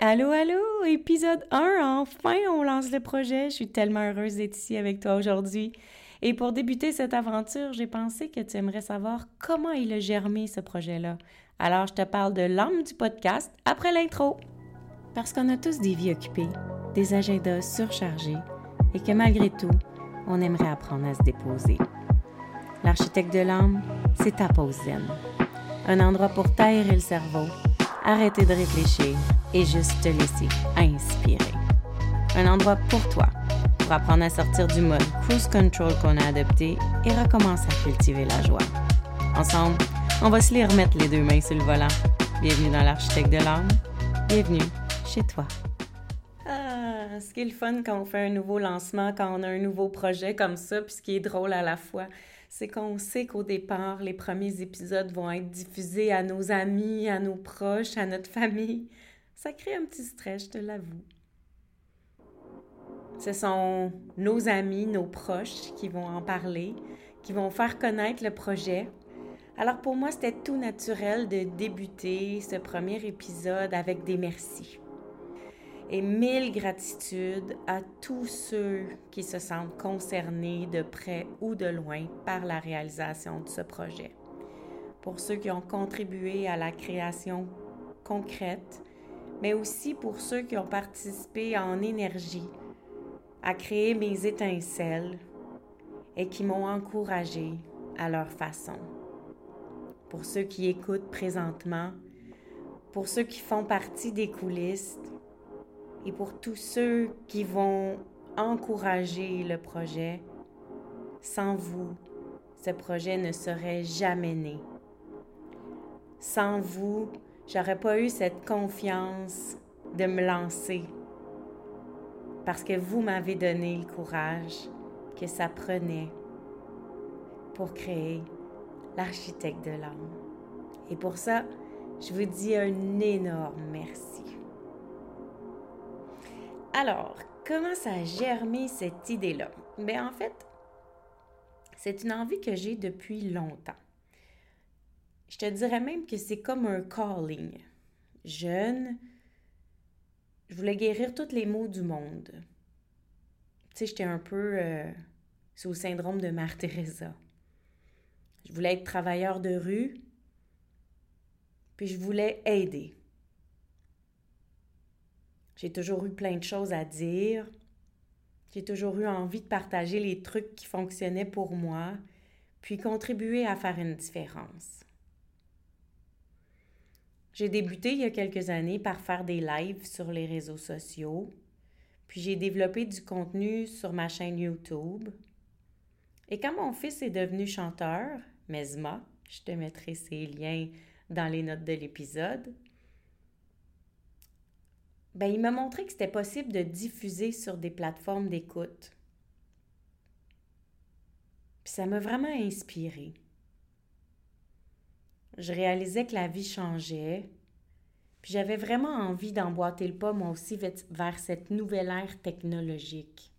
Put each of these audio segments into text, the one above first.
Allô, allô, épisode 1, enfin on lance le projet. Je suis tellement heureuse d'être ici avec toi aujourd'hui. Et pour débuter cette aventure, j'ai pensé que tu aimerais savoir comment il a germé ce projet-là. Alors je te parle de l'âme du podcast après l'intro. Parce qu'on a tous des vies occupées, des agendas surchargés et que malgré tout, on aimerait apprendre à se déposer. L'architecte de l'âme, c'est ta pause zen. Un endroit pour t'aérer le cerveau arrêter de réfléchir et juste te laisser inspirer. Un endroit pour toi, pour apprendre à sortir du mode cruise control qu'on a adopté et recommencer à cultiver la joie. Ensemble, on va se les remettre les deux mains sur le volant. Bienvenue dans l'architecte de l'âme. Bienvenue chez toi. Ah, ce qui est le fun quand on fait un nouveau lancement, quand on a un nouveau projet comme ça, puis ce qui est drôle à la fois, c'est qu'on sait qu'au départ, les premiers épisodes vont être diffusés à nos amis, à nos proches, à notre famille. Ça crée un petit stress, je te l'avoue. Ce sont nos amis, nos proches qui vont en parler, qui vont faire connaître le projet. Alors pour moi, c'était tout naturel de débuter ce premier épisode avec des merci et mille gratitudes à tous ceux qui se sentent concernés de près ou de loin par la réalisation de ce projet. Pour ceux qui ont contribué à la création concrète, mais aussi pour ceux qui ont participé en énergie à créer mes étincelles et qui m'ont encouragé à leur façon. Pour ceux qui écoutent présentement, pour ceux qui font partie des coulisses et pour tous ceux qui vont encourager le projet. Sans vous, ce projet ne serait jamais né. Sans vous, j'aurais pas eu cette confiance de me lancer parce que vous m'avez donné le courage que ça prenait pour créer l'architecte de l'âme. Et pour ça, je vous dis un énorme merci. Alors, comment ça a germé cette idée-là? Bien, en fait, c'est une envie que j'ai depuis longtemps. Je te dirais même que c'est comme un calling. Jeune, je voulais guérir tous les maux du monde. Tu sais, j'étais un peu euh, sous le syndrome de Mère Teresa. Je voulais être travailleur de rue, puis je voulais aider. J'ai toujours eu plein de choses à dire. J'ai toujours eu envie de partager les trucs qui fonctionnaient pour moi, puis contribuer à faire une différence. J'ai débuté il y a quelques années par faire des lives sur les réseaux sociaux, puis j'ai développé du contenu sur ma chaîne YouTube. Et quand mon fils est devenu chanteur, Mesma, je te mettrai ses liens dans les notes de l'épisode, ben, il m'a montré que c'était possible de diffuser sur des plateformes d'écoute. Puis ça m'a vraiment inspiré. Je réalisais que la vie changeait, puis j'avais vraiment envie d'emboîter le pas moi aussi vers cette nouvelle ère technologique.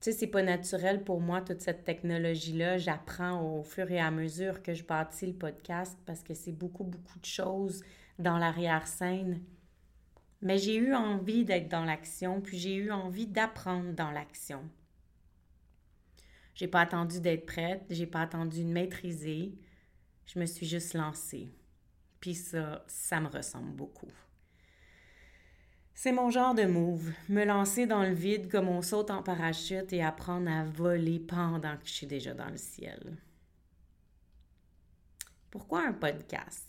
Tu sais, c'est pas naturel pour moi, toute cette technologie-là. J'apprends au fur et à mesure que je bâtis le podcast parce que c'est beaucoup, beaucoup de choses dans l'arrière-scène. Mais j'ai eu envie d'être dans l'action, puis j'ai eu envie d'apprendre dans l'action. J'ai pas attendu d'être prête, j'ai pas attendu de maîtriser. Je me suis juste lancée. Puis ça, ça me ressemble beaucoup. C'est mon genre de move, me lancer dans le vide comme on saute en parachute et apprendre à voler pendant que je suis déjà dans le ciel. Pourquoi un podcast?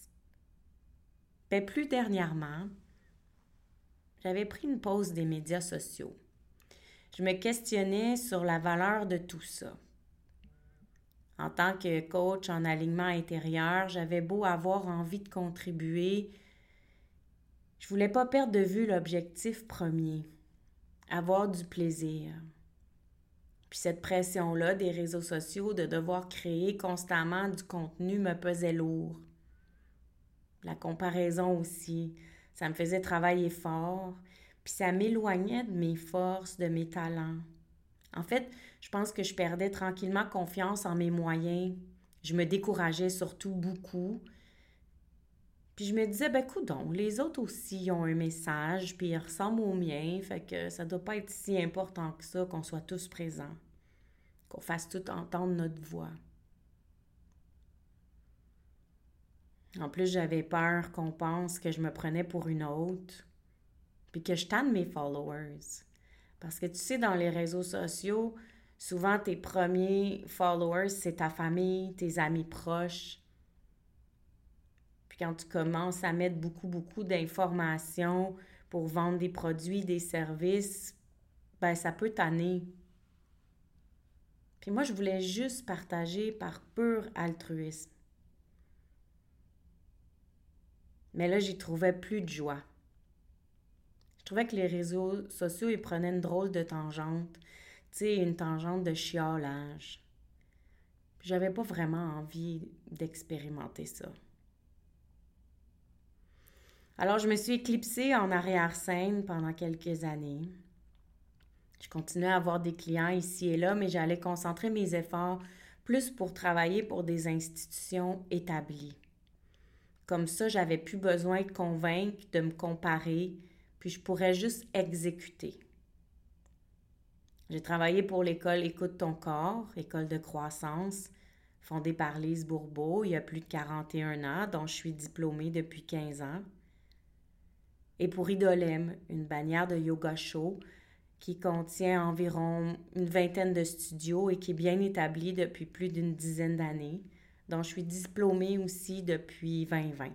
Mais ben, plus dernièrement, j'avais pris une pause des médias sociaux. Je me questionnais sur la valeur de tout ça. En tant que coach en alignement intérieur, j'avais beau avoir envie de contribuer, je voulais pas perdre de vue l'objectif premier, avoir du plaisir. Puis cette pression-là des réseaux sociaux de devoir créer constamment du contenu me pesait lourd. La comparaison aussi. Ça me faisait travailler fort, puis ça m'éloignait de mes forces, de mes talents. En fait, je pense que je perdais tranquillement confiance en mes moyens. Je me décourageais surtout beaucoup. Puis je me disais, ben coudon, les autres aussi ont un message, puis ils ressemblent au mien, fait que ça doit pas être si important que ça qu'on soit tous présents, qu'on fasse tout entendre notre voix. En plus, j'avais peur qu'on pense que je me prenais pour une autre, puis que je tanne mes followers. Parce que tu sais, dans les réseaux sociaux, souvent tes premiers followers, c'est ta famille, tes amis proches. Puis quand tu commences à mettre beaucoup, beaucoup d'informations pour vendre des produits, des services, ben ça peut tanner. Puis moi, je voulais juste partager par pur altruisme. Mais là, j'y trouvais plus de joie. Je trouvais que les réseaux sociaux, ils prenaient une drôle de tangente. Tu sais, une tangente de chiolage. J'avais pas vraiment envie d'expérimenter ça. Alors, je me suis éclipsée en arrière-scène pendant quelques années. Je continuais à avoir des clients ici et là, mais j'allais concentrer mes efforts plus pour travailler pour des institutions établies. Comme ça, j'avais plus besoin de convaincre, de me comparer, puis je pourrais juste exécuter. J'ai travaillé pour l'école Écoute ton corps, école de croissance, fondée par Lise Bourbeau il y a plus de 41 ans, dont je suis diplômée depuis 15 ans. Et pour Idolem, une bannière de yoga show qui contient environ une vingtaine de studios et qui est bien établie depuis plus d'une dizaine d'années dont je suis diplômée aussi depuis 2020.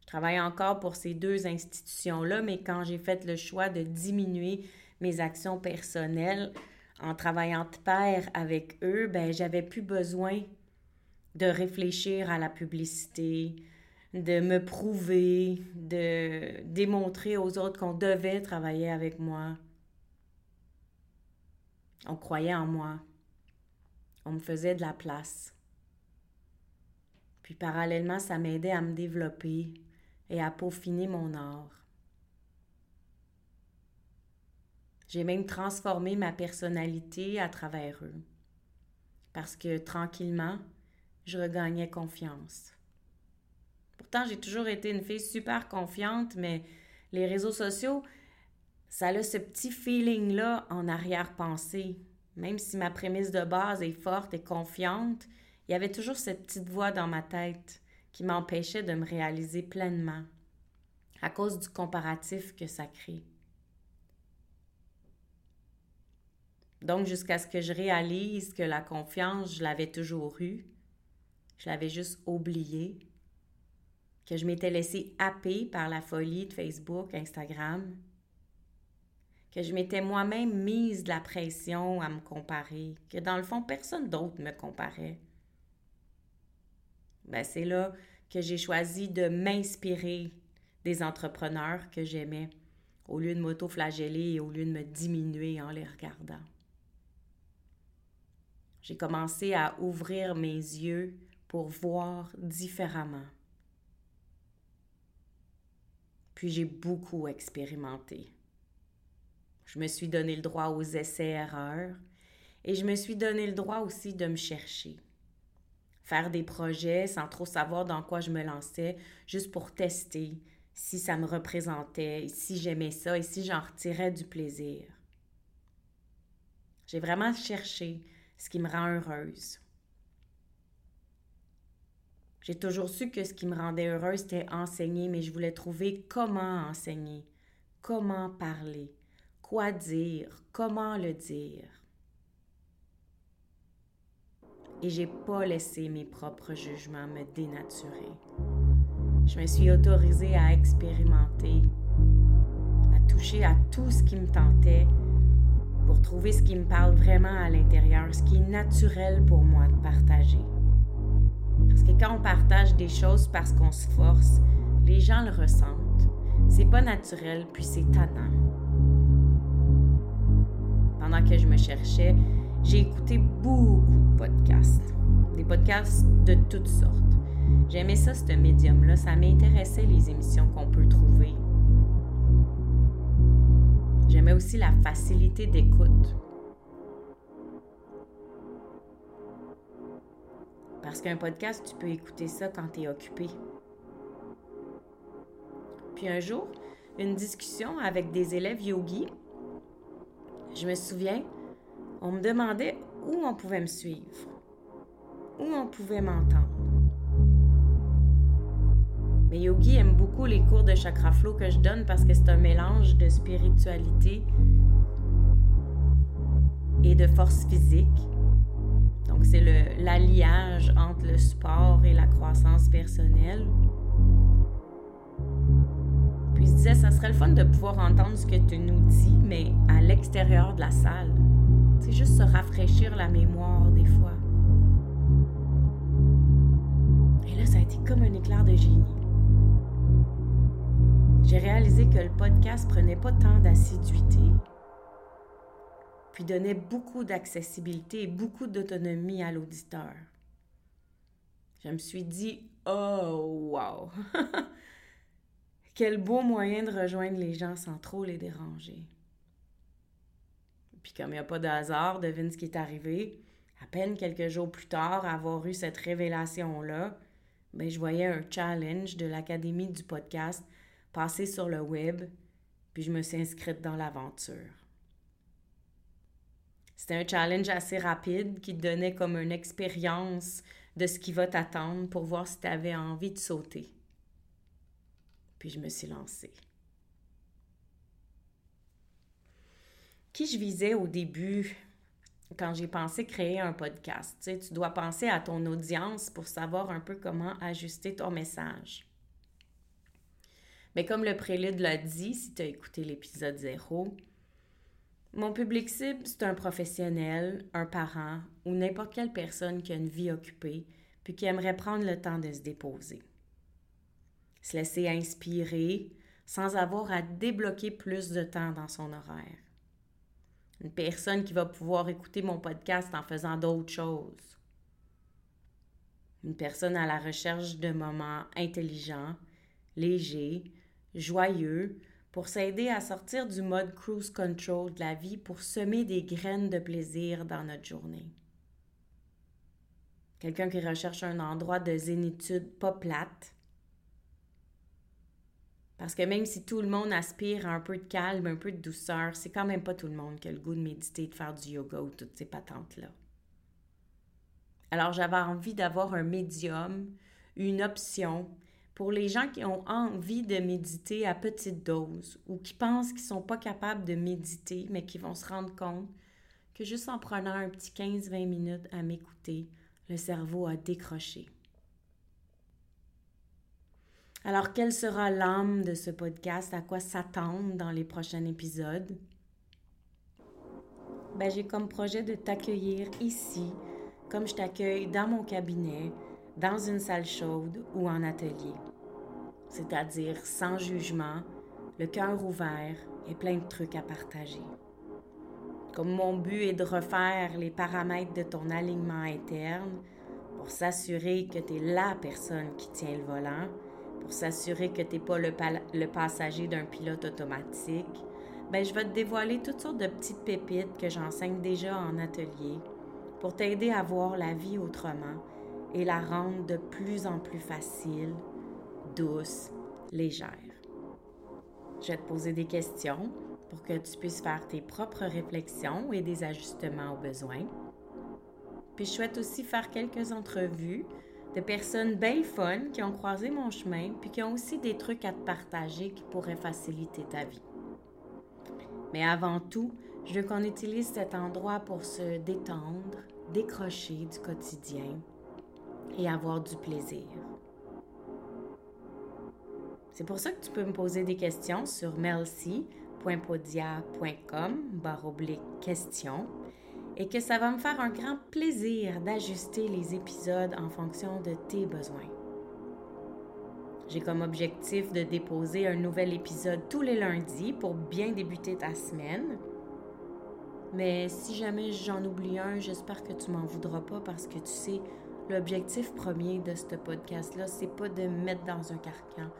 Je travaille encore pour ces deux institutions-là, mais quand j'ai fait le choix de diminuer mes actions personnelles en travaillant de pair avec eux, ben j'avais plus besoin de réfléchir à la publicité, de me prouver, de démontrer aux autres qu'on devait travailler avec moi. On croyait en moi. On me faisait de la place. Puis parallèlement, ça m'aidait à me développer et à peaufiner mon art. J'ai même transformé ma personnalité à travers eux. Parce que tranquillement, je regagnais confiance. Pourtant, j'ai toujours été une fille super confiante, mais les réseaux sociaux, ça a ce petit feeling-là en arrière-pensée. Même si ma prémisse de base est forte et confiante, il y avait toujours cette petite voix dans ma tête qui m'empêchait de me réaliser pleinement à cause du comparatif que ça crée. Donc, jusqu'à ce que je réalise que la confiance, je l'avais toujours eue, je l'avais juste oubliée, que je m'étais laissée happer par la folie de Facebook, Instagram, que je m'étais moi-même mise de la pression à me comparer, que dans le fond, personne d'autre me comparait ben, c'est là que j'ai choisi de m'inspirer des entrepreneurs que j'aimais, au lieu de m'auto-flageller et au lieu de me diminuer en les regardant. J'ai commencé à ouvrir mes yeux pour voir différemment. Puis j'ai beaucoup expérimenté. Je me suis donné le droit aux essais-erreurs et je me suis donné le droit aussi de me chercher faire des projets sans trop savoir dans quoi je me lançais, juste pour tester si ça me représentait, si j'aimais ça et si j'en retirais du plaisir. J'ai vraiment cherché ce qui me rend heureuse. J'ai toujours su que ce qui me rendait heureuse, c'était enseigner, mais je voulais trouver comment enseigner, comment parler, quoi dire, comment le dire et j'ai pas laissé mes propres jugements me dénaturer. Je me suis autorisée à expérimenter, à toucher à tout ce qui me tentait pour trouver ce qui me parle vraiment à l'intérieur, ce qui est naturel pour moi de partager. Parce que quand on partage des choses parce qu'on se force, les gens le ressentent. C'est pas naturel, puis c'est tannant. Pendant que je me cherchais, j'ai écouté beaucoup de podcasts, des podcasts de toutes sortes. J'aimais ça, ce médium-là. Ça m'intéressait, les émissions qu'on peut trouver. J'aimais aussi la facilité d'écoute. Parce qu'un podcast, tu peux écouter ça quand tu es occupé. Puis un jour, une discussion avec des élèves yogis, je me souviens, on me demandait où on pouvait me suivre, où on pouvait m'entendre. Mais Yogi aime beaucoup les cours de chakra flow que je donne parce que c'est un mélange de spiritualité et de force physique. Donc c'est l'alliage entre le sport et la croissance personnelle. Puis je disais, ça serait le fun de pouvoir entendre ce que tu nous dis, mais à l'extérieur de la salle. C'est juste se rafraîchir la mémoire des fois. Et là, ça a été comme un éclair de génie. J'ai réalisé que le podcast prenait pas tant d'assiduité, puis donnait beaucoup d'accessibilité et beaucoup d'autonomie à l'auditeur. Je me suis dit, oh, wow! Quel beau moyen de rejoindre les gens sans trop les déranger. Puis comme il n'y a pas de hasard, devine ce qui est arrivé. À peine quelques jours plus tard, avoir eu cette révélation-là, ben, je voyais un challenge de l'Académie du podcast passer sur le web, puis je me suis inscrite dans l'aventure. C'était un challenge assez rapide qui te donnait comme une expérience de ce qui va t'attendre pour voir si tu avais envie de sauter. Puis je me suis lancée. Qui je visais au début quand j'ai pensé créer un podcast. Tu, dois penser à ton audience pour savoir un peu comment ajuster ton message. Mais comme le prélude l'a dit, si tu as écouté l'épisode 0, mon public cible, c'est un professionnel, un parent ou n'importe quelle personne qui a une vie occupée puis qui aimerait prendre le temps de se déposer. Se laisser inspirer sans avoir à débloquer plus de temps dans son horaire une personne qui va pouvoir écouter mon podcast en faisant d'autres choses. Une personne à la recherche de moments intelligents, légers, joyeux, pour s'aider à sortir du mode cruise control de la vie pour semer des graines de plaisir dans notre journée. Quelqu'un qui recherche un endroit de zénitude pas plate, parce que même si tout le monde aspire à un peu de calme, un peu de douceur, c'est quand même pas tout le monde qui a le goût de méditer, de faire du yoga ou toutes ces patentes-là. Alors j'avais envie d'avoir un médium, une option pour les gens qui ont envie de méditer à petite dose ou qui pensent qu'ils sont pas capables de méditer, mais qui vont se rendre compte que juste en prenant un petit 15-20 minutes à m'écouter, le cerveau a décroché. Alors, quelle sera l'âme de ce podcast? À quoi s'attendre dans les prochains épisodes? Ben, j'ai comme projet de t'accueillir ici, comme je t'accueille dans mon cabinet, dans une salle chaude ou en atelier. C'est-à-dire sans jugement, le cœur ouvert et plein de trucs à partager. Comme mon but est de refaire les paramètres de ton alignement interne pour s'assurer que tu es la personne qui tient le volant, pour s'assurer que tu n'es pas le, passager d'un pilote automatique, ben, je vais te dévoiler toutes sortes de petites pépites que j'enseigne déjà en atelier pour t'aider à voir la vie autrement et la rendre de plus en plus facile, douce, légère. Je vais te poser des questions pour que tu puisses faire tes propres réflexions et des ajustements au besoin. Puis je souhaite aussi faire quelques entrevues de personnes bien fun qui ont croisé mon chemin, puis qui ont aussi des trucs à te partager qui pourraient faciliter ta vie. Mais avant tout, je veux qu'on utilise cet endroit pour se détendre, décrocher du quotidien et avoir du plaisir. C'est pour ça que tu peux me poser des questions sur melcy.podia.com barre oblique questions et que ça va me faire un grand plaisir d'ajuster les épisodes en fonction de tes besoins. J'ai comme objectif de déposer un nouvel épisode tous les lundis pour bien débuter ta semaine. Mais si jamais j'en oublie un, j'espère que tu m'en voudras pas parce que tu sais, l'objectif premier de ce podcast-là, c'est pas de me mettre dans un carcan,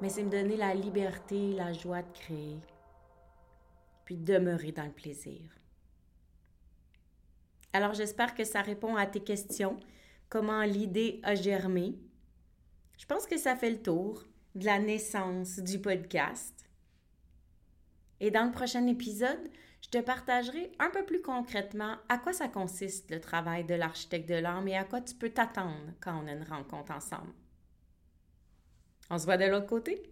mais c'est me donner la liberté, la joie de créer, puis demeurer dans le plaisir. Alors j'espère que ça répond à tes questions, comment l'idée a germé. Je pense que ça fait le tour. de la naissance du podcast. Et dans le prochain épisode, je te partagerai un peu plus concrètement à quoi ça consiste le travail de l'architecte de l'âme et à quoi tu peux t'attendre quand on a une rencontre ensemble. On se voit de l'autre côté?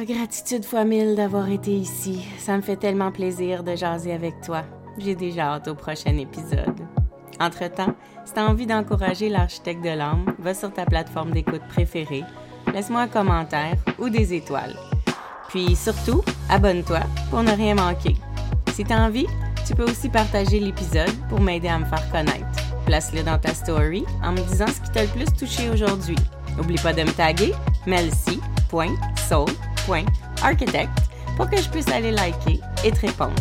Ah, gratitude fois mille d'avoir été ici. Ça me fait tellement plaisir de jaser avec toi. J'ai déjà hâte au prochain épisode. Entre-temps, si tu as envie d'encourager l'architecte de l'âme, va sur ta plateforme d'écoute préférée, laisse-moi un commentaire ou des étoiles. Puis surtout, abonne-toi pour ne rien manquer. Si tu as envie, tu peux aussi partager l'épisode pour m'aider à me faire connaître. Place-le dans ta story en me disant ce qui t'a le plus touché aujourd'hui. N'oublie pas de me taguer melcy.soul.architect pour que je puisse aller liker et te répondre.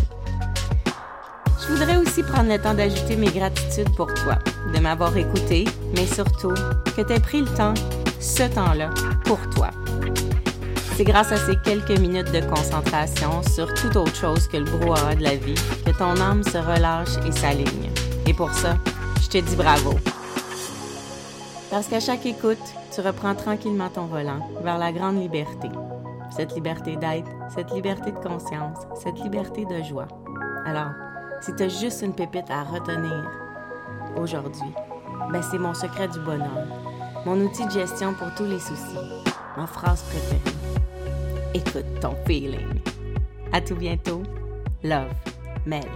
Je voudrais aussi prendre le temps d'ajouter mes gratitudes pour toi, de m'avoir écouté, mais surtout que tu aies pris le temps, ce temps-là, pour toi. C'est grâce à ces quelques minutes de concentration sur toute autre chose que le brouhaha de la vie que ton âme se relâche et s'aligne. Et pour ça, je te dis bravo. Parce qu'à chaque écoute, tu reprends tranquillement ton volant vers la grande liberté. Cette liberté d'être, cette liberté de conscience, cette liberté de joie. Alors, si juste une pépite à retenir aujourd'hui, ben c'est mon secret du bonheur, mon outil de gestion pour tous les soucis, ma phrase préférée. Écoute ton feeling. À tout bientôt. Love, Mel.